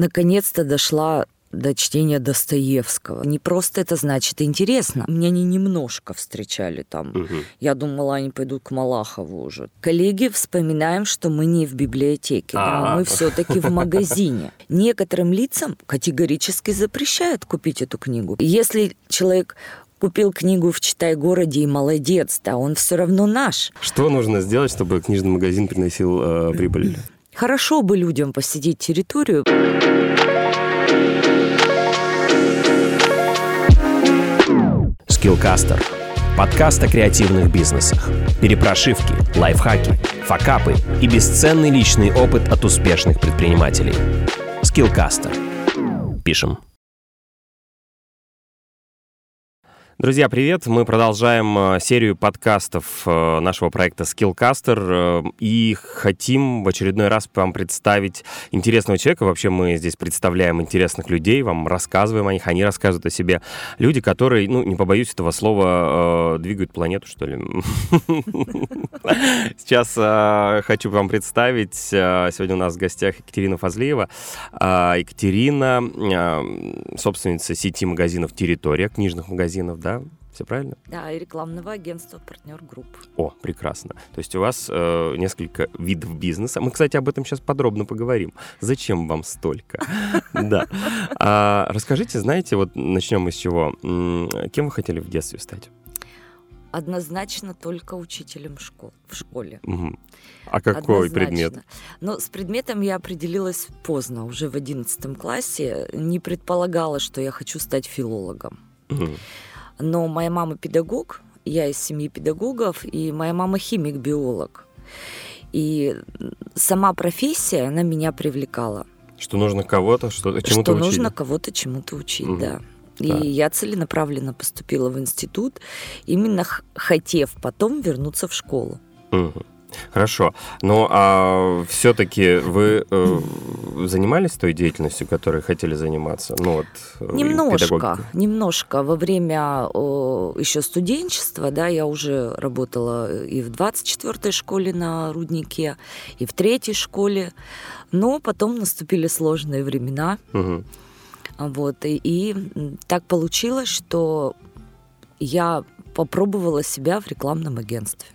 наконец-то дошла до чтения Достоевского. Не просто это значит интересно. Меня они немножко встречали там. Мгм. Я думала, они пойдут к Малахову уже. Коллеги, вспоминаем, что мы не в библиотеке, да, А. мы все-таки в магазине. Некоторым лицам категорически запрещают купить эту книгу. Если человек купил книгу в Читай-городе и молодец, да, он все равно наш. Что нужно сделать, чтобы книжный магазин приносил э, прибыль? Хорошо бы людям посетить территорию. Skillcaster. Подкаст о креативных бизнесах. Перепрошивки, лайфхаки, факапы и бесценный личный опыт от успешных предпринимателей. Skillcaster. Пишем. Друзья, привет! Мы продолжаем э, серию подкастов э, нашего проекта Skillcaster э, и хотим в очередной раз вам представить интересного человека. Вообще мы здесь представляем интересных людей, вам рассказываем о них, они рассказывают о себе. Люди, которые, ну, не побоюсь этого слова, двигают планету, что ли. Сейчас хочу вам представить, сегодня у нас в гостях Екатерина Фазлиева. Екатерина, собственница сети магазинов «Территория», книжных магазинов, да? Все правильно? Да, и рекламного агентства «Партнер Групп». О, прекрасно. То есть у вас э, несколько видов бизнеса. Мы, кстати, об этом сейчас подробно поговорим. Зачем вам столько? Да. А, Расскажите, знаете, вот начнем мы с чего. Кем вы хотели в детстве стать? Однозначно только учителем школ, в школе. Мгм. А какой Однозначно. предмет? Но с предметом я определилась поздно, уже в одиннадцатом классе. Не предполагала, что я хочу стать филологом. Мгм. Но моя мама педагог, я из семьи педагогов, и моя мама химик-биолог. И сама профессия, она меня привлекала. Что нужно кого-то, что чему-то что учить? нужно кого-то чему-то учить, Мгм. да. И Так. я целенаправленно поступила в институт, именно хотев потом вернуться в школу. Мгм. Хорошо. Ну, а все-таки вы э, занимались той деятельностью, которой хотели заниматься? Ну, вот, э, Немножко, педагогикой? немножко. Во время еще студенчества, да, я уже работала и в 24-й школе на Руднике, и в третьей школе. Но потом наступили сложные времена. А Вот, и, и, так получилось, что я попробовала себя в рекламном агентстве.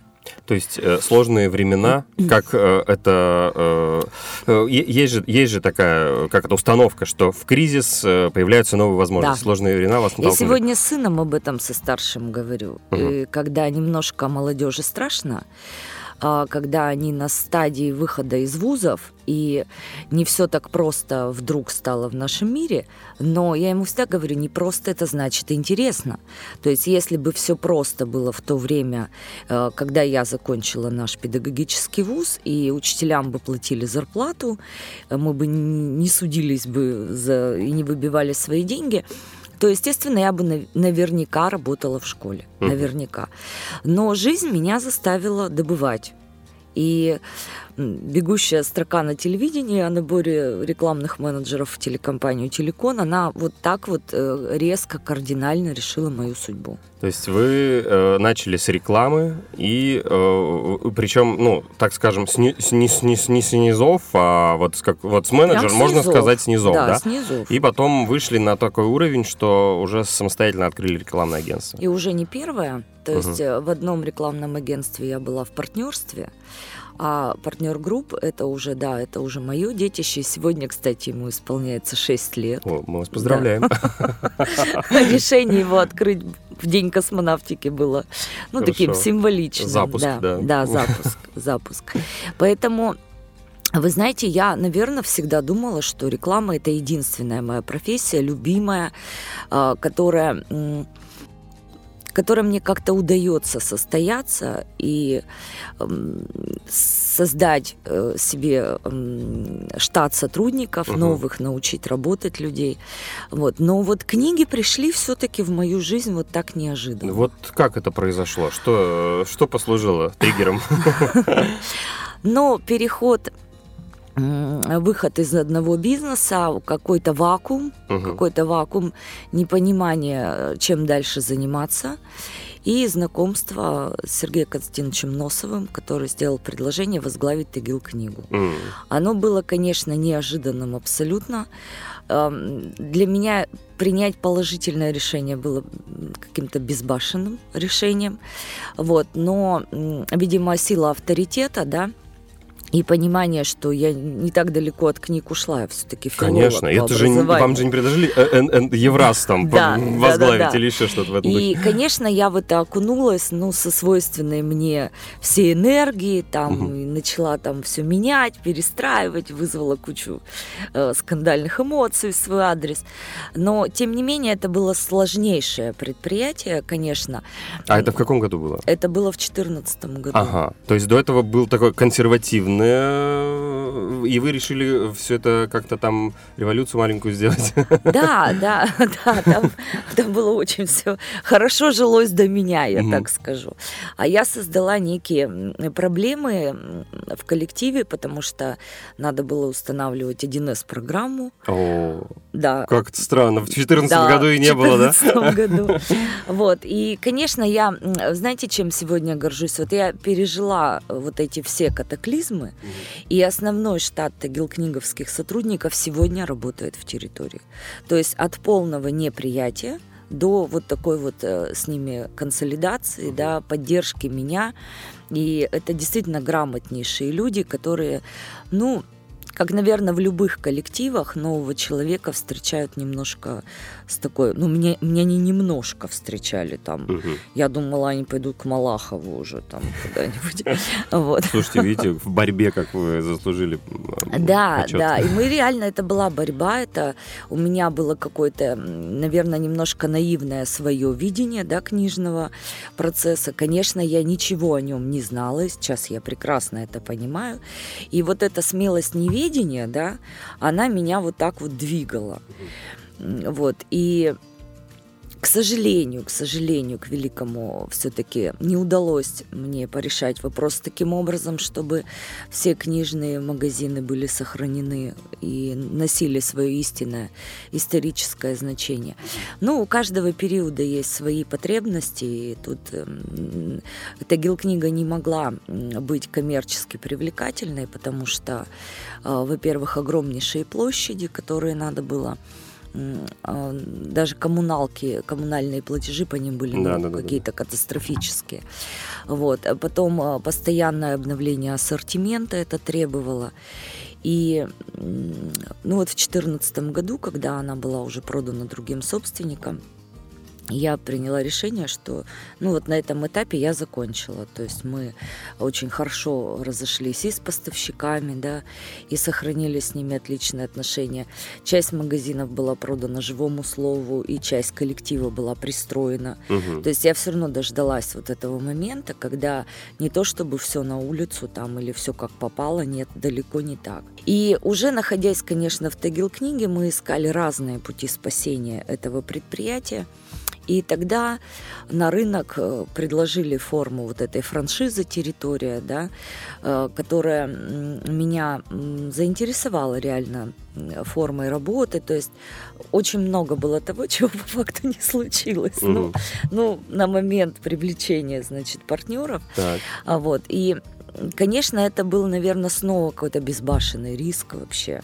То есть э, сложные времена, как э, это... э, э, есть, же, есть же такая, э, как это, установка, что в кризис э, появляются новые возможности. Да. Сложные времена вас Я сегодня с сыном об этом со старшим говорю. И когда немножко молодежи страшно, когда они на стадии выхода из вузов, и не все так просто вдруг стало в нашем мире, но я ему всегда говорю, не просто это значит интересно. То есть если бы все просто было в то время, э, когда я закончила наш педагогический вуз, и учителям бы платили зарплату, э, мы бы не судились бы за, и не выбивали свои деньги, то, естественно, я бы нав- наверняка работала в школе. Мгм. Наверняка. Но жизнь меня заставила добывать. И бегущая строка на телевидении о наборе рекламных менеджеров в телекомпанию Телекон, она вот так вот э, резко, кардинально решила мою судьбу. То есть вы э, начали с рекламы, и э, причем, ну, так скажем, с, ни- с, не с низов, а вот с, как, вот с менеджером, Прям можно сказать, с низов, да? Да, снизу. И потом вышли на такой уровень, что уже самостоятельно открыли рекламное агентство. И уже не первое. То Мгм. есть э, в одном рекламном агентстве я была в партнерстве, а партнер групп это уже, да, это уже мое детище. Сегодня, кстати, ему исполняется 6 лет. О, мы вас поздравляем. Решение его открыть в день космонавтики было, ну, таким символичным. Запуск, да. Да, запуск, запуск. Поэтому вы знаете, я, наверное, всегда думала, что реклама это единственная моя профессия, любимая, а, которая, м, которой мне как-то удается состояться и м, создать э, себе м, штат сотрудников Мгм. новых, научить работать людей. Вот. Но вот книги пришли все-таки в мою жизнь вот так неожиданно. Вот как это произошло? Что, что послужило триггером? Но переход, выход из одного бизнеса, какой-то вакуум, Мгм. какой-то вакуум непонимания, чем дальше заниматься. и знакомство с Сергеем Константиновичем Носовым, который сделал предложение возглавить Тегил книгу. М. Оно было, конечно, неожиданным абсолютно. Эм, Для меня принять положительное решение было каким-то безбашенным решением. Вот. Но, видимо, сила авторитета, да, и понимание, что я не так далеко от книг ушла, я все-таки филолог Конечно, это же не- вам же не предложили э, Евраз там Да, возглавить да, да. или еще что-то в этом И, духе. конечно, я в это окунулась, ну, со свойственной мне всей энергией, там, начала там все менять, перестраивать, вызвала кучу э, скандальных эмоций в свой адрес. Но, тем не менее, это было сложнейшее предприятие, конечно. А это в каком году было? Это было в 2014 году. Ага, то есть до этого был такой консервативный, э, и вы решили все это как-то там революцию маленькую сделать. Да, да, да, там, там было очень все хорошо жилось до меня, я Мгм. так скажу. А я создала некие проблемы в коллективе, потому что надо было устанавливать 1С-программу. О, Да, как это странно, в 2014 да, году и не в было, да? 14 году. Вот. И, конечно, я, знаете, чем сегодня горжусь? Вот я пережила вот эти все катаклизмы, и основной штат тагилкниговских сотрудников сегодня работает в территории. То есть от полного неприятия до вот такой вот э, с ними консолидации, да, поддержки меня. И это действительно грамотнейшие люди, которые, ну, как, наверное, в любых коллективах нового человека встречают немножко с такой... Ну, мне, меня не немножко встречали там. Мгм. Я думала, они пойдут к Малахову уже там куда-нибудь. Вот. Слушайте, видите, в борьбе, как вы заслужили Да, да, и мы реально, это была борьба, это у меня было какое-то, наверное, немножко наивное свое видение, да, книжного процесса. Конечно, я ничего о нем не знала, сейчас я прекрасно это понимаю. И вот эта смелость неведения, да, она меня вот так вот двигала. М, Вот, и к сожалению, к сожалению, к великому все-таки не удалось мне порешать вопрос таким образом, чтобы все книжные магазины были сохранены и носили свое истинное историческое значение. Ну, у каждого периода есть свои потребности, и тут эм, эта гилкнига не могла быть коммерчески привлекательной, потому что, э, во-первых, огромнейшие площади, которые надо было а, даже коммуналки, коммунальные платежи по ним были ну, Да, да, да, да. какие-то катастрофические. Вот. А потом а, постоянное обновление ассортимента это требовало. И ну вот в 2014 году, когда она была уже продана другим собственникам, я приняла решение, что ну вот на этом этапе я закончила. То есть мы очень хорошо разошлись и с поставщиками, да, и сохранили с ними отличные отношения. Часть магазинов была продана живому слову, и часть коллектива была пристроена. Мгм. То есть я все равно дождалась вот этого момента, когда не то чтобы все на улицу там или все как попало, нет, далеко не так. И уже находясь, конечно, в Тагил книге, мы искали разные пути спасения этого предприятия. И тогда на рынок э, предложили форму вот этой франшизы «Территория», да, э, которая меня заинтересовала реально м, формой работы. То есть очень много было того, чего по факту не случилось. Ну, Мгм. ну, на момент привлечения, значит, партнеров. Так. А вот, и Конечно, это был, наверное, снова какой-то безбашенный риск вообще.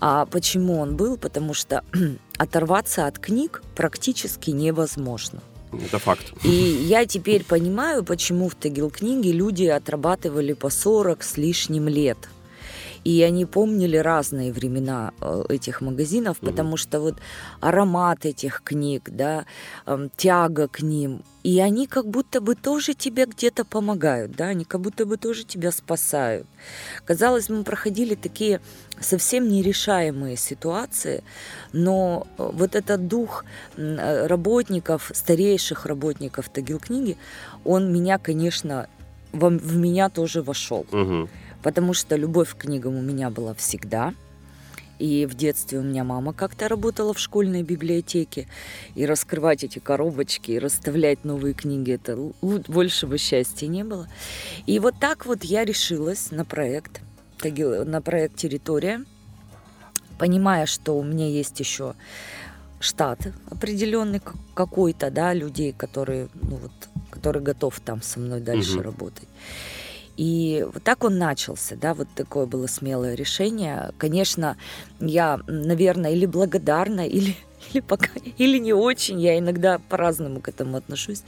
А почему он был? Потому что оторваться от книг практически невозможно. Это факт. И я теперь понимаю, почему в Тагил книге люди отрабатывали по 40 с лишним лет. И они помнили разные времена э, этих магазинов, Мгм. потому что вот аромат этих книг, да, эм, тяга к ним, и они как будто бы тоже тебе где-то помогают, да, они как будто бы тоже тебя спасают. Казалось, мы проходили такие совсем нерешаемые ситуации, но э, вот этот дух э, работников, старейших работников Тагил книги, он меня, конечно, во- в меня тоже вошел. Мгм. Потому что любовь к книгам у меня была всегда. И в детстве у меня мама как-то работала в школьной библиотеке. И раскрывать эти коробочки, и расставлять новые книги, это большего счастья не было. И вот так вот я решилась на проект, на проект «Территория», понимая, что у меня есть еще штат определенный как- какой-то, да, людей, которые, ну вот, который готов там со мной дальше Мгм. работать. И вот так он начался, да, вот такое было смелое решение. Конечно, я, наверное, или благодарна, или, или пока, или не очень, я иногда по-разному к этому отношусь,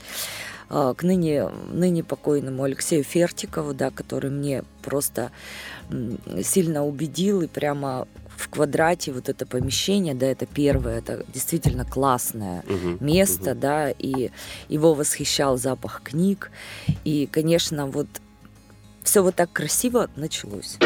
а, к ныне, ныне покойному Алексею Фертикову, да, который мне просто сильно убедил и прямо в квадрате вот это помещение, да, это первое, это действительно классное Мгм. место, Мгм. да, и его восхищал запах книг. И, конечно, вот все вот так красиво началось.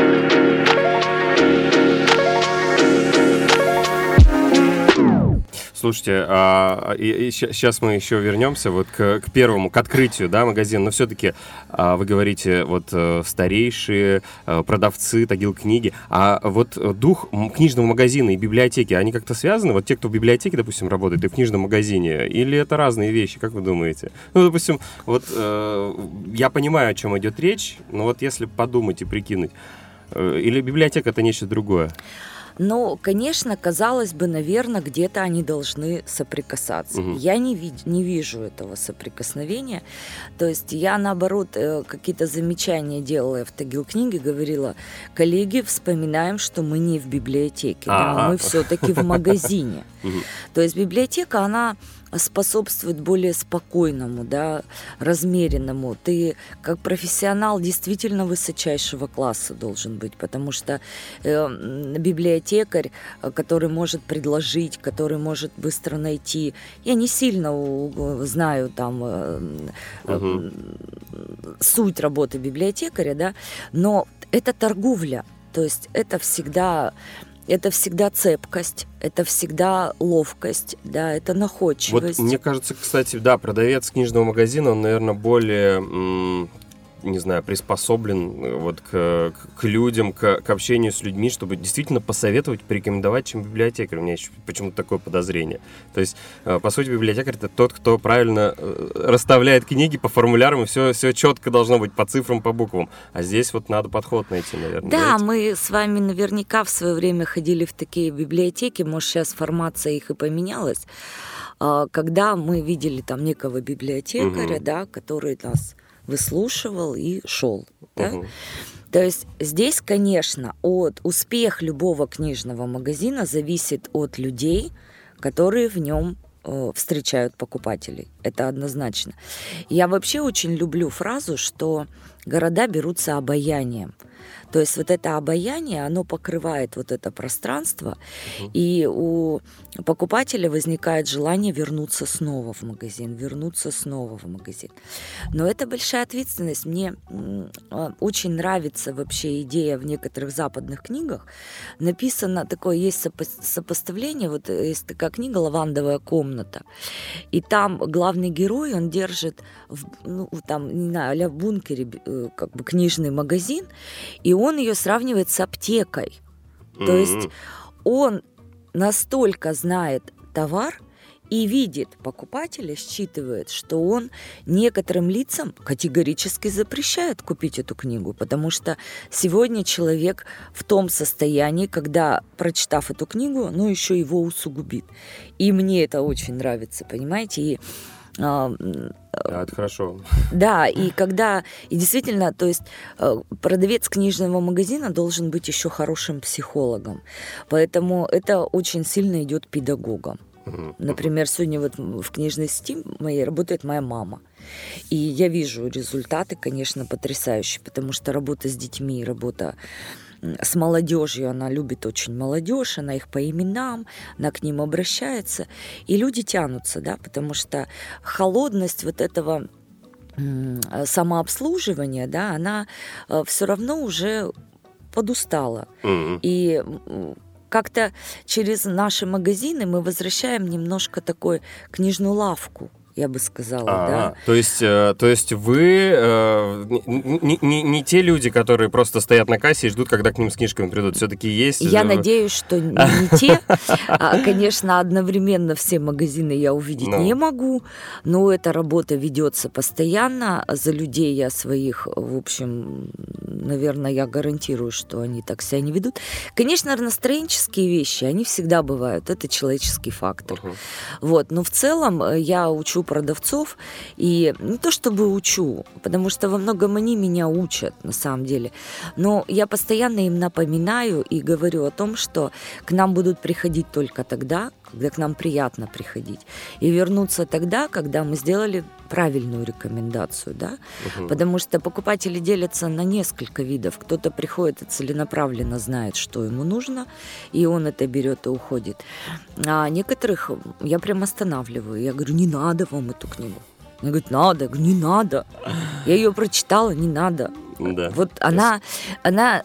Слушайте, а, сейчас мы еще вернемся вот к, к первому, к открытию, да, магазина. Но все-таки вы говорите, вот э, старейшие э, продавцы Тагил книги. А вот дух книжного магазина и библиотеки, они как-то связаны? Вот те, кто в библиотеке, допустим, работает, и в книжном магазине, или это разные вещи, как вы думаете? Ну, допустим, вот э, я понимаю, о чем идет речь, но вот если подумать и прикинуть, э, или библиотека это нечто другое? Но, конечно, казалось бы, наверное, где-то они должны соприкасаться. Мгм. Я не, вид- не вижу этого соприкосновения. То есть я, наоборот, э, какие-то замечания делала в Тагил книге, говорила, коллеги, вспоминаем, что мы не в библиотеке, да, А-а. мы все-таки в магазине. Мгм. То есть библиотека, она способствует более спокойному, да, размеренному. Ты как профессионал действительно высочайшего класса должен быть, потому что э, библиотекарь, э, который может предложить, который может быстро найти. Я не сильно знаю там э, э, Мгм. суть работы библиотекаря, да, но это торговля, то есть это всегда это всегда цепкость, это всегда ловкость, да, это Вот находчивость. мне кажется, кстати, да, продавец книжного магазина, он, наверное, более, не знаю, приспособлен э, вот к, к- людям, к, к общению с людьми, чтобы действительно посоветовать, порекомендовать, чем библиотекарь. У меня еще почему-то такое подозрение. То есть, э, по сути, библиотекарь это тот, кто правильно э, расставляет книги по формулярам, и все, все четко должно быть по цифрам, по буквам. А здесь вот надо подход найти, наверное. Да, мы с вами наверняка в свое время ходили в такие библиотеки, может, сейчас формация их и поменялась, а, когда мы видели там некого библиотекаря, Мгм. да, который нас выслушивал и шел. Да? Мгм. То есть здесь, конечно, от успех любого книжного магазина зависит от людей, которые в нем э, встречают покупателей. Это однозначно. Я вообще очень люблю фразу, что города берутся обаянием. То есть вот это обаяние, оно покрывает вот это пространство, Мгм. и у покупателя возникает желание вернуться снова в магазин, вернуться снова в магазин. Но это большая ответственность. Мне а, очень нравится вообще идея в некоторых западных книгах. Написано такое, есть сопо- сопоставление, вот э, есть такая книга «Лавандовая комната», и там главный герой, он держит, в, ну, там, не знаю, а в бункере э, как бы книжный магазин, и он ее сравнивает с аптекой. То Мгм. есть он настолько знает товар и видит покупателя, считывает, что он некоторым лицам категорически запрещает купить эту книгу, потому что сегодня человек в том состоянии, когда, прочитав эту книгу, ну еще его усугубит. И мне это очень нравится, понимаете? И Да, это хорошо. да, и когда, и действительно, то есть э, продавец книжного магазина должен быть еще хорошим психологом, поэтому это очень сильно идет педагогом. Например, сегодня вот в книжной сети моей работает моя мама. И я вижу результаты, конечно, потрясающие, потому что работа с детьми, работа м, с молодежью, она любит очень молодежь, она их по именам, она к ним обращается, и люди тянутся, да, потому что холодность вот этого э, самообслуживания, да, она все равно уже подустала. Мгм. И как-то через наши магазины мы возвращаем немножко такой книжную лавку, я бы сказала, А, да. То есть, э, то есть вы э, не, не- не- те люди, которые просто стоят на кассе и ждут, когда к ним с книжками придут. Все-таки есть. Я э, надеюсь, что не те. А, Конечно, одновременно все магазины я увидеть Ну. не могу, но эта работа ведется постоянно. За людей я своих, в общем, наверное, я гарантирую, что они так себя не ведут. Конечно, настроенческие вещи, они всегда бывают. Это человеческий фактор. Вот, но в целом э, я учу продавцов, и не то чтобы учу, потому что во многом они меня учат, на самом деле, но я постоянно им напоминаю и говорю о том, что к нам будут приходить только тогда, когда к нам приятно приходить, и вернуться тогда, когда мы сделали правильную рекомендацию, да, угу. потому что покупатели делятся на несколько видов. Кто-то приходит и целенаправленно знает, что ему нужно, и он это берет и уходит. А некоторых я прям останавливаю, я говорю, не надо вам эту книгу. Она говорит, надо. Я говорю, не надо. Я ее прочитала, не надо. Да. Вот она, она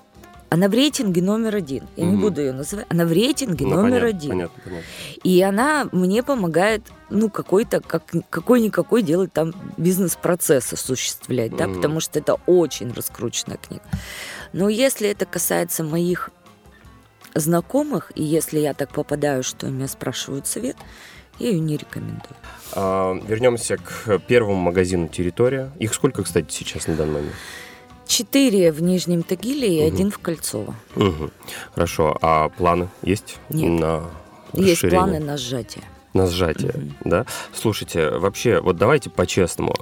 она в рейтинге номер один. Я угу. не буду ее называть. Она в рейтинге ну, номер понятно, один. Понятно, понятно. И она мне помогает, ну, какой-то, как, какой-никакой делать там бизнес-процесс осуществлять, угу. да, потому что это очень раскрученная книга. Но если это касается моих знакомых, и если я так попадаю, что меня спрашивают совет, я ее не рекомендую. А, вернемся к первому магазину «Территория». Их сколько, кстати, сейчас на данный момент? Четыре в Нижнем Тагиле и угу. один в Кольцово. Угу. Хорошо. А планы есть Нет. на Есть планы на сжатие на сжатие, mm-hmm. да? Слушайте, вообще, вот давайте по-честному.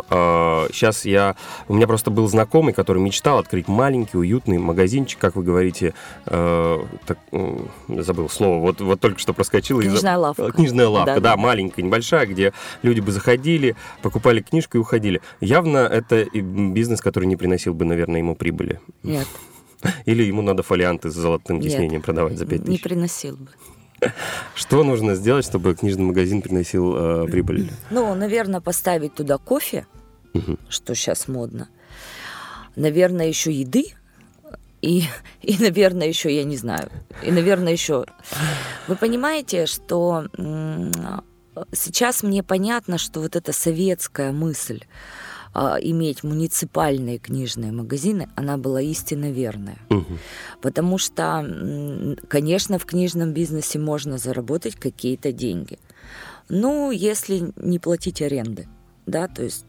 Сейчас а, я... У меня просто был знакомый, который мечтал открыть маленький, уютный магазинчик, как вы говорите, э, так, забыл слово, вот, вот только что проскочил. Книжная из... лавка. Книжная лавка, да, да, да, маленькая, небольшая, где люди бы заходили, покупали книжку и уходили. Явно это бизнес, который не приносил бы, наверное, ему прибыли. Нет. Или ему надо фолианты с золотым тиснением продавать за 5 тысяч? Не приносил бы. Что нужно сделать, чтобы книжный магазин приносил э, прибыль? Ну, наверное, поставить туда кофе, угу. что сейчас модно. Наверное, еще еды. И, и, наверное, еще, я не знаю, и, наверное, еще... Вы понимаете, что сейчас мне понятно, что вот эта советская мысль, а, иметь муниципальные книжные магазины, она была истинно верная. Угу. Потому что, конечно, в книжном бизнесе можно заработать какие-то деньги. Ну, если не платить аренды, да, то есть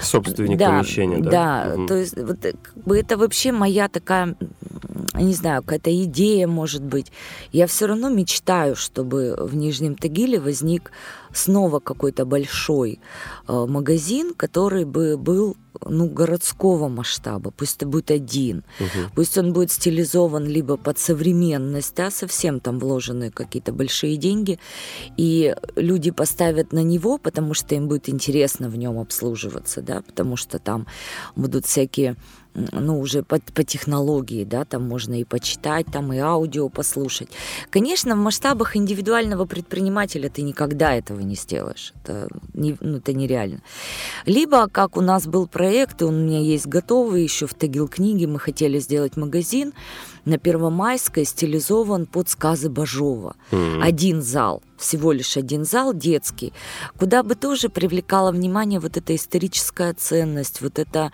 Собственник да, помещения, да? Да, угу. то есть вот, э, как бы это вообще моя такая, не знаю, какая-то идея, может быть. Я все равно мечтаю, чтобы в Нижнем Тагиле возник снова какой-то большой э, магазин, который бы был ну, городского масштаба, пусть это будет один, угу. пусть он будет стилизован либо под современность, да, совсем там вложены какие-то большие деньги, и люди поставят на него, потому что им будет интересно в нем обслуживаться, да, потому что там будут всякие ну, уже по, по технологии, да, там можно и почитать, там и аудио послушать. Конечно, в масштабах индивидуального предпринимателя ты никогда этого не сделаешь. Это, не, ну, это нереально. Либо, как у нас был проект, он у меня есть готовый, еще в Тагил книге мы хотели сделать магазин на Первомайской, стилизован под сказы Бажова. Mm-hmm. Один зал, всего лишь один зал детский, куда бы тоже привлекала внимание вот эта историческая ценность, вот это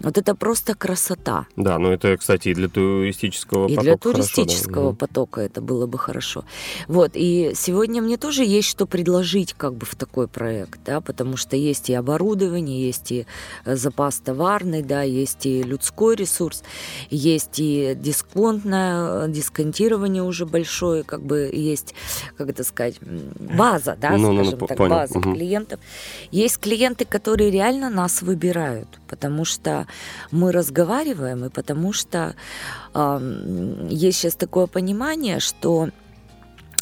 вот это просто красота. Да, ну это, кстати, и для туристического и потока. И для туристического хорошо, да. потока это было бы хорошо. Вот, и сегодня мне тоже есть что предложить как бы в такой проект, да, потому что есть и оборудование, есть и э, запас товарный, да, есть и людской ресурс, есть и дисконтное, э, дисконтирование уже большое, как бы есть, как это сказать, база, да, ну, ну скажем ну, так, понял. база угу. клиентов. Есть клиенты, которые реально нас выбирают, потому что мы разговариваем, и потому что э, есть сейчас такое понимание, что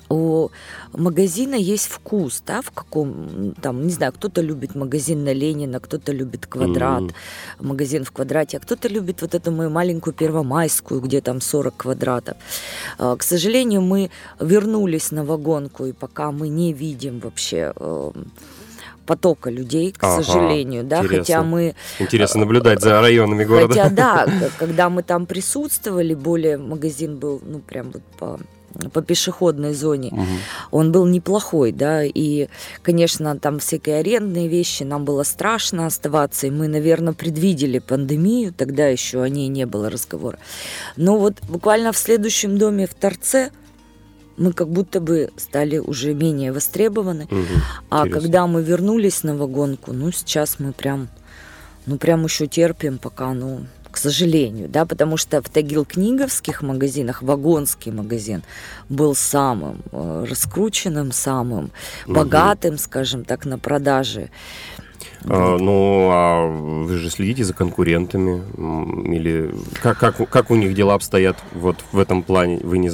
у магазина есть вкус, да, в каком, там, не знаю, кто-то любит магазин на Ленина, кто-то любит квадрат, mm-hmm. магазин в квадрате, а кто-то любит вот эту мою маленькую первомайскую, где там 40 квадратов. А, к сожалению, мы вернулись на вагонку, и пока мы не видим вообще потока людей, к ага, сожалению, да, интересно. хотя мы... Интересно наблюдать за районами города. Хотя, да, когда мы там присутствовали, более магазин был, ну, прям вот по по пешеходной зоне. Угу. Он был неплохой, да, и, конечно, там всякие арендные вещи, нам было страшно оставаться, и мы, наверное, предвидели пандемию, тогда еще о ней не было разговора. Но вот буквально в следующем доме в Торце мы как будто бы стали уже менее востребованы. Угу, а интересно. когда мы вернулись на вагонку, ну, сейчас мы прям, ну, прям еще терпим, пока, ну, к сожалению, да, потому что в Тагил-Книговских магазинах вагонский магазин был самым э, раскрученным, самым угу. богатым, скажем так, на продаже. А, ну, а вы же следите за конкурентами? Или как, как, как у них дела обстоят вот в этом плане? Вы не,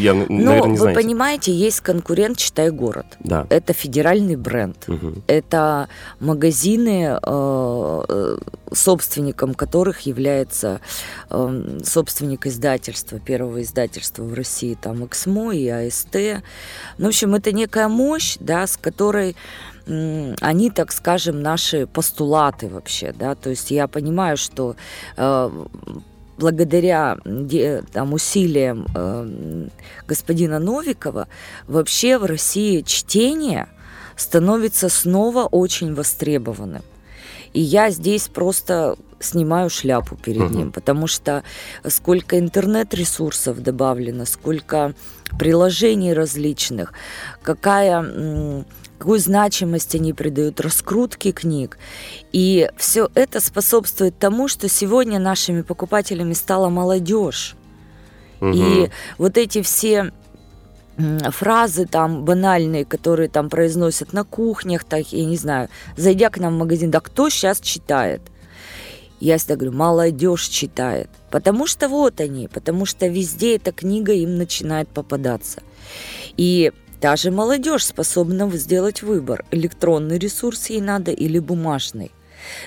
я, ну, наверное, не знаете. вы понимаете, есть конкурент «Читай город». Да. Это федеральный бренд. Угу. Это магазины, э, собственником которых является э, собственник издательства, первого издательства в России, там «Эксмо» и «АСТ». Ну, в общем, это некая мощь, да, с которой они, так скажем, наши постулаты вообще, да, то есть я понимаю, что э, благодаря там, усилиям э, господина Новикова вообще в России чтение становится снова очень востребованным. И я здесь просто снимаю шляпу перед uh-huh. ним, потому что сколько интернет-ресурсов добавлено, сколько приложений различных, какая какую значимость они придают раскрутке книг. И все это способствует тому, что сегодня нашими покупателями стала молодежь. Угу. И вот эти все фразы там банальные, которые там произносят на кухнях, так, я не знаю, зайдя к нам в магазин, да кто сейчас читает? Я всегда говорю, молодежь читает. Потому что вот они, потому что везде эта книга им начинает попадаться. И даже молодежь способна сделать выбор, электронный ресурс ей надо или бумажный.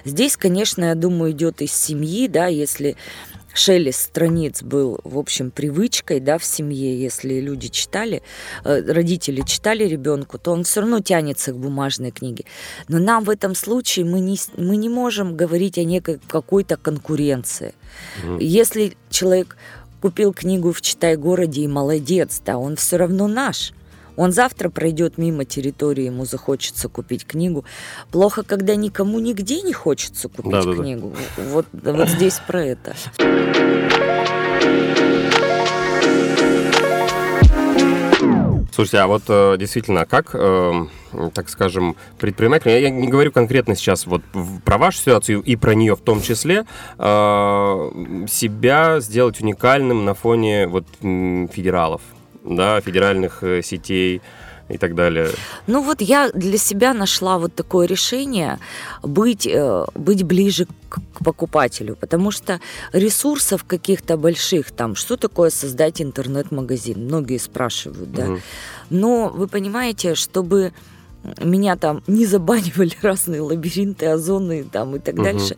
Здесь, конечно, я думаю, идет из семьи, да, если шелест страниц был, в общем, привычкой, да, в семье, если люди читали, э, родители читали ребенку, то он все равно тянется к бумажной книге. Но нам в этом случае мы не, мы не можем говорить о некой какой-то конкуренции. Mm. Если человек купил книгу в «Читай городе» и молодец, да, он все равно наш. Он завтра пройдет мимо территории, ему захочется купить книгу. Плохо, когда никому нигде не хочется купить да, книгу. Да, да. Вот, вот здесь про это. Слушайте, а вот э, действительно, как, э, так скажем, предприниматель, я не говорю конкретно сейчас вот про вашу ситуацию и про нее в том числе, э, себя сделать уникальным на фоне вот федералов, да, федеральных э, сетей и так далее. Ну вот я для себя нашла вот такое решение быть, э, быть ближе к, к покупателю, потому что ресурсов каких-то больших, там, что такое создать интернет-магазин, многие спрашивают, да. Угу. Но вы понимаете, чтобы меня там не забанивали разные лабиринты, озоны там и так угу. дальше.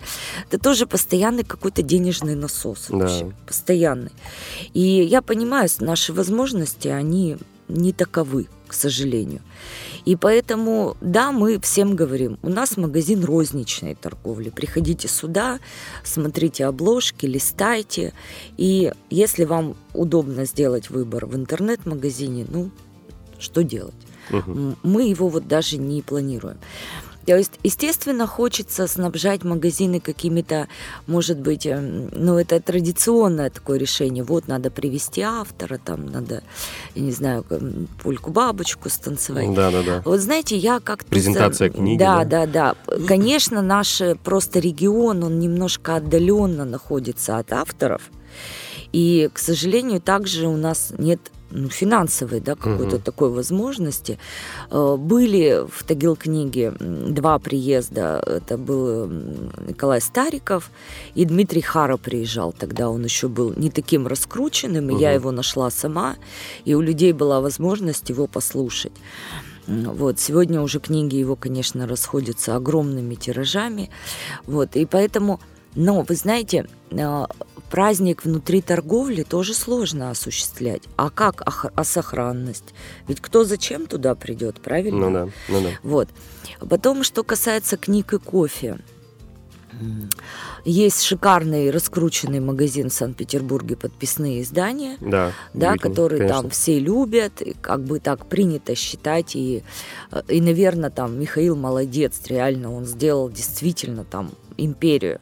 Это тоже постоянный какой-то денежный насос да. вообще, постоянный. И я понимаю, наши возможности, они не таковы, к сожалению. И поэтому, да, мы всем говорим, у нас магазин розничной торговли. Приходите сюда, смотрите обложки, листайте. И если вам удобно сделать выбор в интернет-магазине, ну, что делать? Угу. Мы его вот даже не планируем. То есть, естественно, хочется снабжать магазины какими-то, может быть, эм, ну, это традиционное такое решение. Вот, надо привести автора, там, надо, я не знаю, пульку-бабочку станцевать. Да, да, да. Вот знаете, я как-то... Презентация книги. Да, да, да, да. Конечно, наш э, просто регион, он немножко отдаленно находится от авторов. И, к сожалению, также у нас нет ну, финансовой, да, какой-то угу. такой возможности. Э, были в Тагил книге два приезда. Это был Николай Стариков и Дмитрий Хара приезжал. Тогда он еще был не таким раскрученным, и угу. я его нашла сама, и у людей была возможность его послушать. Вот, сегодня уже книги его, конечно, расходятся огромными тиражами. Вот, и поэтому, но, вы знаете, э, праздник внутри торговли тоже сложно осуществлять. А как а сохранность? Ведь кто зачем туда придет, правильно? Ну да, ну да. Вот. Потом, что касается книг и кофе. Есть шикарный раскрученный магазин в Санкт-Петербурге «Подписные издания», да, да, который конечно. там все любят, и как бы так принято считать. И, э, и, наверное, там Михаил молодец, реально он сделал действительно там империю.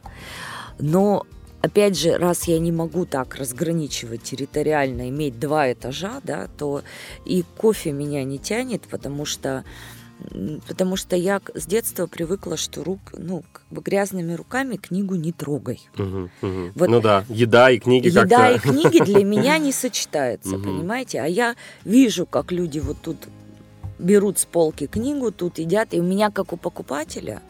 Но опять же, раз я не могу так разграничивать территориально, иметь два этажа, да, то и кофе меня не тянет, потому что Потому что я с детства привыкла, что рук, ну, как бы грязными руками книгу не трогай. Угу, угу. Вот ну да, еда и книги Еда и книги для меня не сочетаются, понимаете? А я вижу, как люди вот тут берут с полки книгу, тут едят, и у меня, как у покупателя,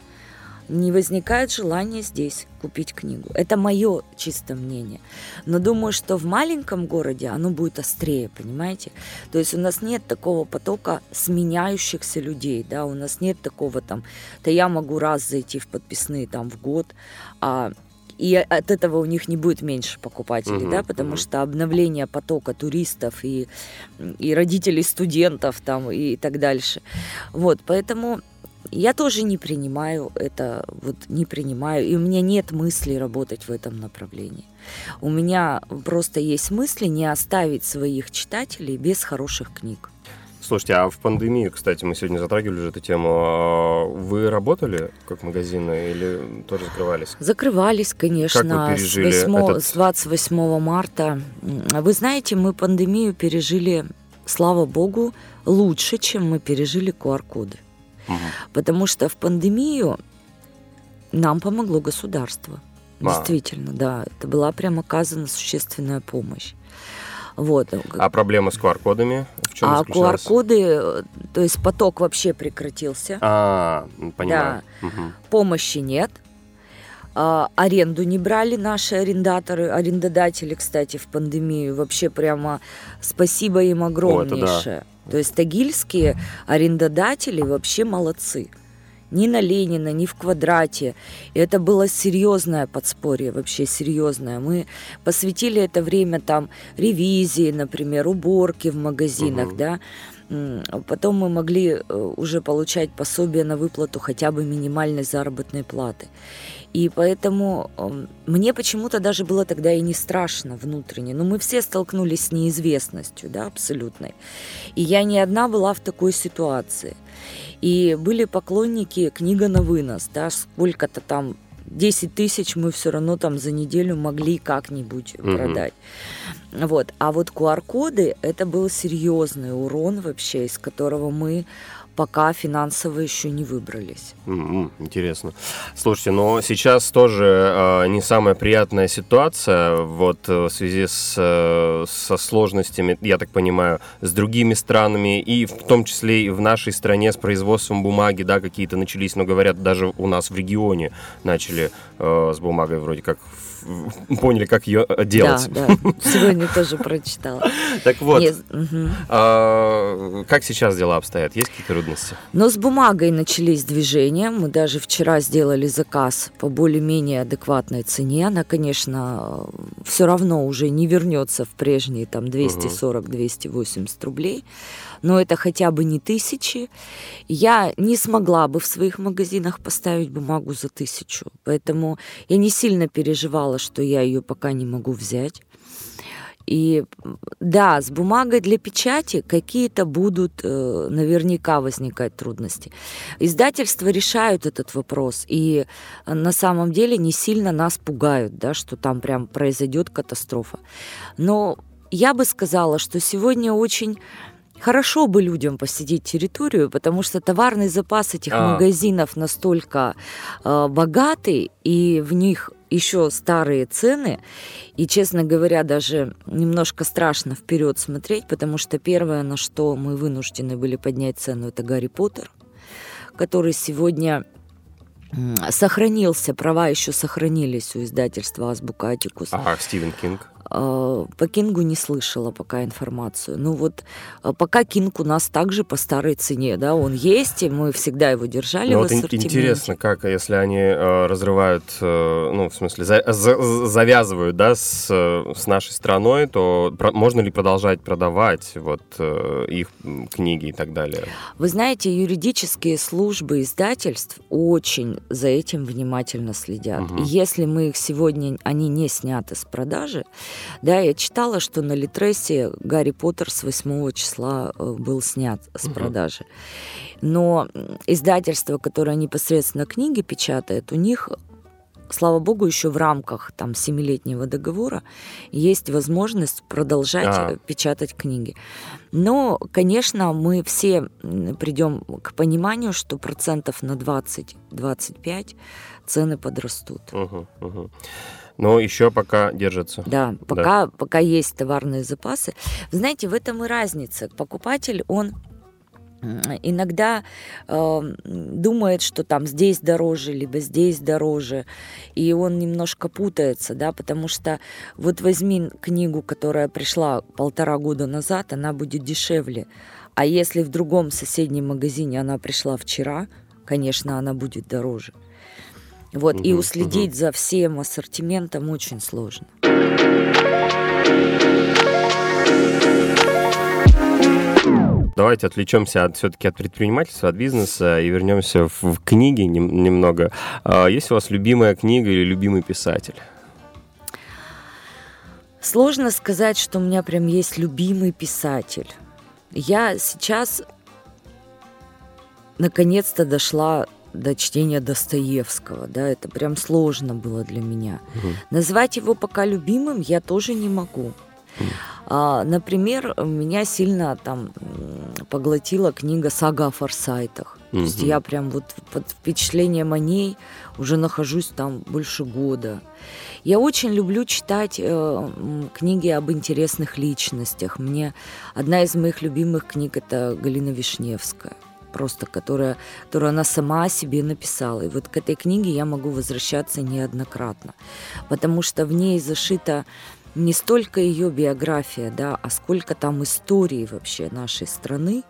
не возникает желания здесь купить книгу. Это мое чисто мнение. Но думаю, что в маленьком городе оно будет острее, понимаете? То есть у нас нет такого потока сменяющихся людей, да, у нас нет такого там, да я могу раз зайти в подписные там в год, а и от этого у них не будет меньше покупателей, uh-huh, да, потому uh-huh. что обновление потока туристов и, и родителей студентов там и так дальше. Вот, поэтому я тоже не принимаю это, вот не принимаю, и у меня нет мысли работать в этом направлении. У меня просто есть мысли не оставить своих читателей без хороших книг. Слушайте, а в пандемию, кстати, мы сегодня затрагивали уже эту тему. А вы работали как магазины или тоже закрывались? Закрывались, конечно. Как вы пережили с, 8, этот... с 28 марта. Вы знаете, мы пандемию пережили, слава богу, лучше, чем мы пережили QR-коды. Угу. Потому что в пандемию нам помогло государство. А. Действительно, да. Это была прям оказана существенная помощь. Вот. А проблема с QR-кодами в чем А QR-коды, то есть поток вообще прекратился. А, понимаю. Да. Угу. Помощи нет. А, аренду не брали наши арендаторы, арендодатели, кстати, в пандемию. Вообще прямо спасибо им огромнейшее. О, да. То есть тагильские арендодатели вообще молодцы ни на Ленина, ни в квадрате. И это было серьезное подспорье, вообще серьезное. Мы посвятили это время там ревизии, например, уборки в магазинах, угу. да. Потом мы могли э, уже получать пособие на выплату хотя бы минимальной заработной платы. И поэтому эм, мне почему-то даже было тогда и не страшно внутренне. Но мы все столкнулись с неизвестностью, да, абсолютной. И я не одна была в такой ситуации. И были поклонники книга на вынос, да, сколько-то там 10 тысяч мы все равно там за неделю могли как-нибудь угу. продать. Вот. А вот QR-коды это был серьезный урон вообще, из которого мы пока финансово еще не выбрались. Mm-hmm, интересно. Слушайте, но сейчас тоже э, не самая приятная ситуация вот э, в связи с, э, со сложностями, я так понимаю, с другими странами и в том числе и в нашей стране с производством бумаги, да, какие-то начались, но говорят, даже у нас в регионе начали э, с бумагой вроде как поняли, как ее э, делать. Да, да. Сегодня тоже прочитала. Так вот, а, как сейчас дела обстоят? Есть какие-то трудности? Но с бумагой начались движения. Мы даже вчера сделали заказ по более-менее адекватной цене. Она, конечно, все равно уже не вернется в прежние там 240-280 рублей но это хотя бы не тысячи. Я не смогла бы в своих магазинах поставить бумагу за тысячу, поэтому я не сильно переживала, что я ее пока не могу взять. И да, с бумагой для печати какие-то будут э, наверняка возникать трудности. Издательства решают этот вопрос, и на самом деле не сильно нас пугают, да, что там прям произойдет катастрофа. Но я бы сказала, что сегодня очень Хорошо бы людям посетить территорию, потому что товарный запас этих а. магазинов настолько э, богатый, и в них еще старые цены. И, честно говоря, даже немножко страшно вперед смотреть, потому что первое, на что мы вынуждены были поднять цену, это Гарри Поттер, который сегодня сохранился, права еще сохранились у издательства Азбука Атикус. Ага, Стивен Кинг. А, по Кингу не слышала пока информацию. Ну вот а, пока Кинг у нас также по старой цене, да, он есть, и мы всегда его держали ну, в вот Интересно, как, если они разрывают, э, ну, в смысле, за, за, завязывают, да, с, с нашей страной, то про, можно ли продолжать продавать вот э, их книги и так далее? Вы знаете, юридические службы издательств очень за этим внимательно следят. Угу. И если мы их сегодня, они не сняты с продажи, да, я читала, что на Литресе Гарри Поттер с 8 числа э, был снят с угу. продажи. Но издательство, которое непосредственно книги печатает, у них слава богу, еще в рамках там семилетнего договора есть возможность продолжать а. печатать книги. Но, конечно, мы все придем к пониманию, что процентов на 20-25 цены подрастут. Угу, угу. Но еще пока держатся. Да, пока, да. пока есть товарные запасы. Вы знаете, в этом и разница. Покупатель, он иногда э, думает, что там здесь дороже, либо здесь дороже, и он немножко путается, да, потому что вот возьми книгу, которая пришла полтора года назад, она будет дешевле, а если в другом соседнем магазине она пришла вчера, конечно, она будет дороже. Вот, угу, и уследить угу. за всем ассортиментом очень сложно. Давайте отвлечемся от, все-таки от предпринимательства, от бизнеса и вернемся в, в книги нем, немного. А, есть у вас любимая книга или любимый писатель? Сложно сказать, что у меня прям есть любимый писатель. Я сейчас наконец-то дошла до чтения Достоевского, да, это прям сложно было для меня. Угу. Назвать его пока любимым я тоже не могу. А, например, меня сильно там поглотила книга «Сага о форсайтах». Mm-hmm. То есть я прям вот под впечатлением о ней уже нахожусь там больше года. Я очень люблю читать э, книги об интересных личностях. Мне одна из моих любимых книг это Галина Вишневская просто которая, которую она сама о себе написала. И вот к этой книге я могу возвращаться неоднократно, потому что в ней зашита не столько ее биография, да, а сколько там истории вообще нашей страны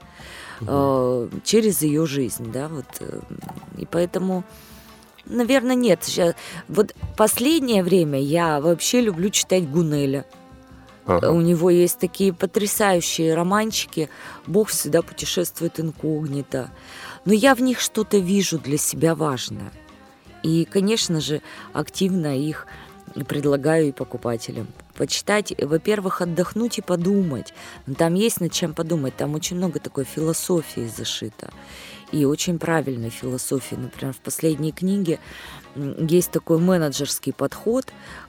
угу. э, через ее жизнь, да, вот. Э, и поэтому, наверное, нет. Сейчас, вот последнее время я вообще люблю читать Гунеля. Ага. У него есть такие потрясающие романчики. Бог всегда путешествует инкогнито. Но я в них что-то вижу для себя важное. И, конечно же, активно их предлагаю и покупателям. Почитать, во-первых, отдохнуть и подумать. Там есть над чем подумать. Там очень много такой философии зашито. И очень правильной философии. Например, в последней книге есть такой менеджерский подход,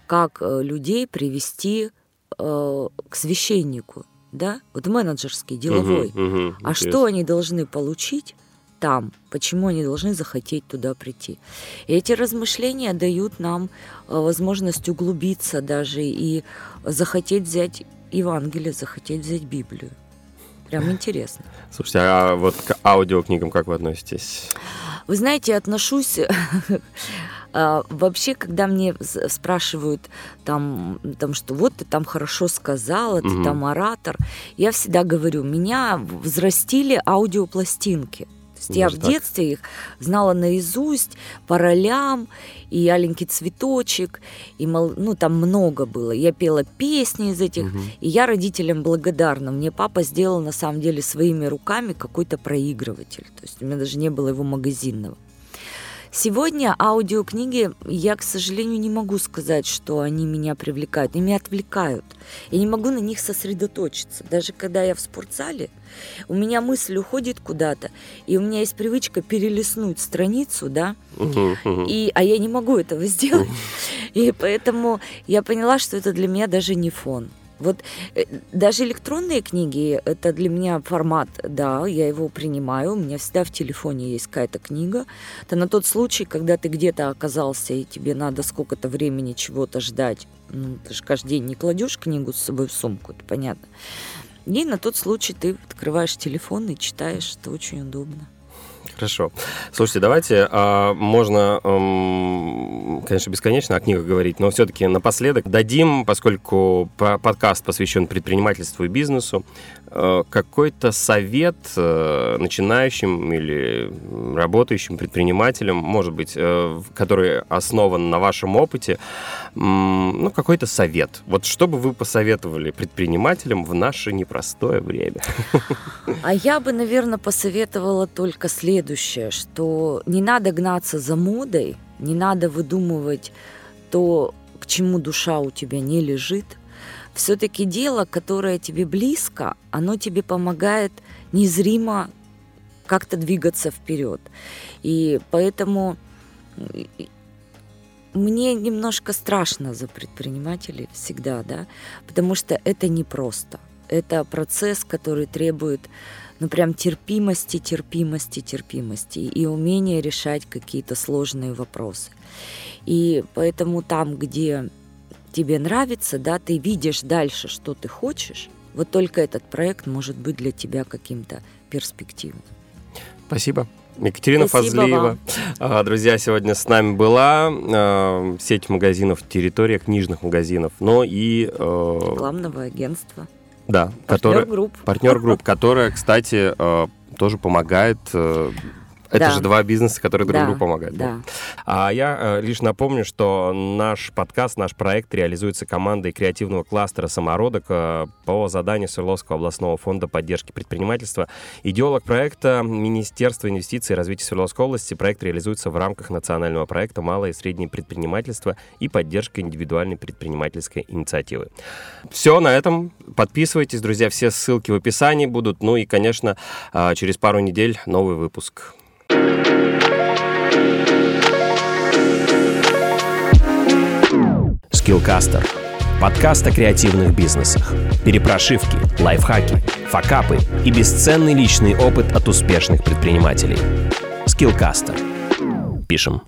как э, людей привести э, к священнику, да, вот менеджерский, деловой. Угу, угу, а что они должны получить там, почему они должны захотеть туда прийти. И эти размышления дают нам э, возможность углубиться даже и захотеть взять Евангелие, захотеть взять Библию. Прям интересно. Слушайте, а вот к аудиокнигам как вы относитесь? Вы знаете, отношусь А, вообще, когда мне спрашивают там, там, что вот ты там хорошо сказала, угу. ты там оратор, я всегда говорю, меня взрастили аудиопластинки. То есть я в детстве их знала наизусть по ролям, и «Аленький цветочек», и ну, там много было. Я пела песни из этих, угу. и я родителям благодарна. Мне папа сделал, на самом деле, своими руками какой-то проигрыватель. То есть у меня даже не было его магазинного. Сегодня аудиокниги, я, к сожалению, не могу сказать, что они меня привлекают. Они меня отвлекают. Я не могу на них сосредоточиться. Даже когда я в спортзале, у меня мысль уходит куда-то, и у меня есть привычка перелистнуть страницу, да, и, а я не могу этого сделать. И поэтому я поняла, что это для меня даже не фон. Вот э, даже электронные книги, это для меня формат, да, я его принимаю, у меня всегда в телефоне есть какая-то книга. Это на тот случай, когда ты где-то оказался, и тебе надо сколько-то времени чего-то ждать. Ну, ты же каждый день не кладешь книгу с собой в сумку, это понятно. И на тот случай ты открываешь телефон и читаешь, это очень удобно. Хорошо. Слушайте, давайте, а, можно, эм, конечно, бесконечно о книгах говорить, но все-таки напоследок дадим, поскольку подкаст посвящен предпринимательству и бизнесу, какой-то совет э, начинающим или работающим предпринимателям, может быть, э, который основан на вашем опыте, ну, какой-то совет. Вот что бы вы посоветовали предпринимателям в наше непростое время? А я бы, наверное, посоветовала только следующее, что не надо гнаться за модой, не надо выдумывать то, к чему душа у тебя не лежит, все-таки дело, которое тебе близко, оно тебе помогает незримо как-то двигаться вперед. И поэтому мне немножко страшно за предпринимателей всегда, да, потому что это непросто. Это процесс, который требует, ну, прям терпимости, терпимости, терпимости и умения решать какие-то сложные вопросы. И поэтому там, где тебе нравится, да, ты видишь дальше, что ты хочешь, вот только этот проект может быть для тебя каким-то перспективным. Спасибо. Екатерина Спасибо Фазлиева. вам. Друзья, сегодня с нами была э, сеть магазинов «Территория», книжных магазинов, но и... э, Главного агентства. да, Партнер которая- групп. партнер групп, которая, кстати, э, тоже помогает. Это Да. же два бизнеса, которые друг Да, другу помогают. Да. А я э, лишь напомню, что наш подкаст, наш проект реализуется командой креативного кластера «Самородок» э, по заданию Свердловского областного фонда поддержки предпринимательства. Идеолог проекта Министерство инвестиций и развития Свердловской области. Проект реализуется в рамках национального проекта «Малое и среднее предпринимательство» и поддержка индивидуальной предпринимательской инициативы. Все на этом. Подписывайтесь, друзья. Все ссылки в описании будут. Ну и, конечно, э, через пару недель новый выпуск. Skillcaster. Подкаст о креативных бизнесах. Перепрошивки, лайфхаки, факапы и бесценный личный опыт от успешных предпринимателей. Skillcaster. Пишем.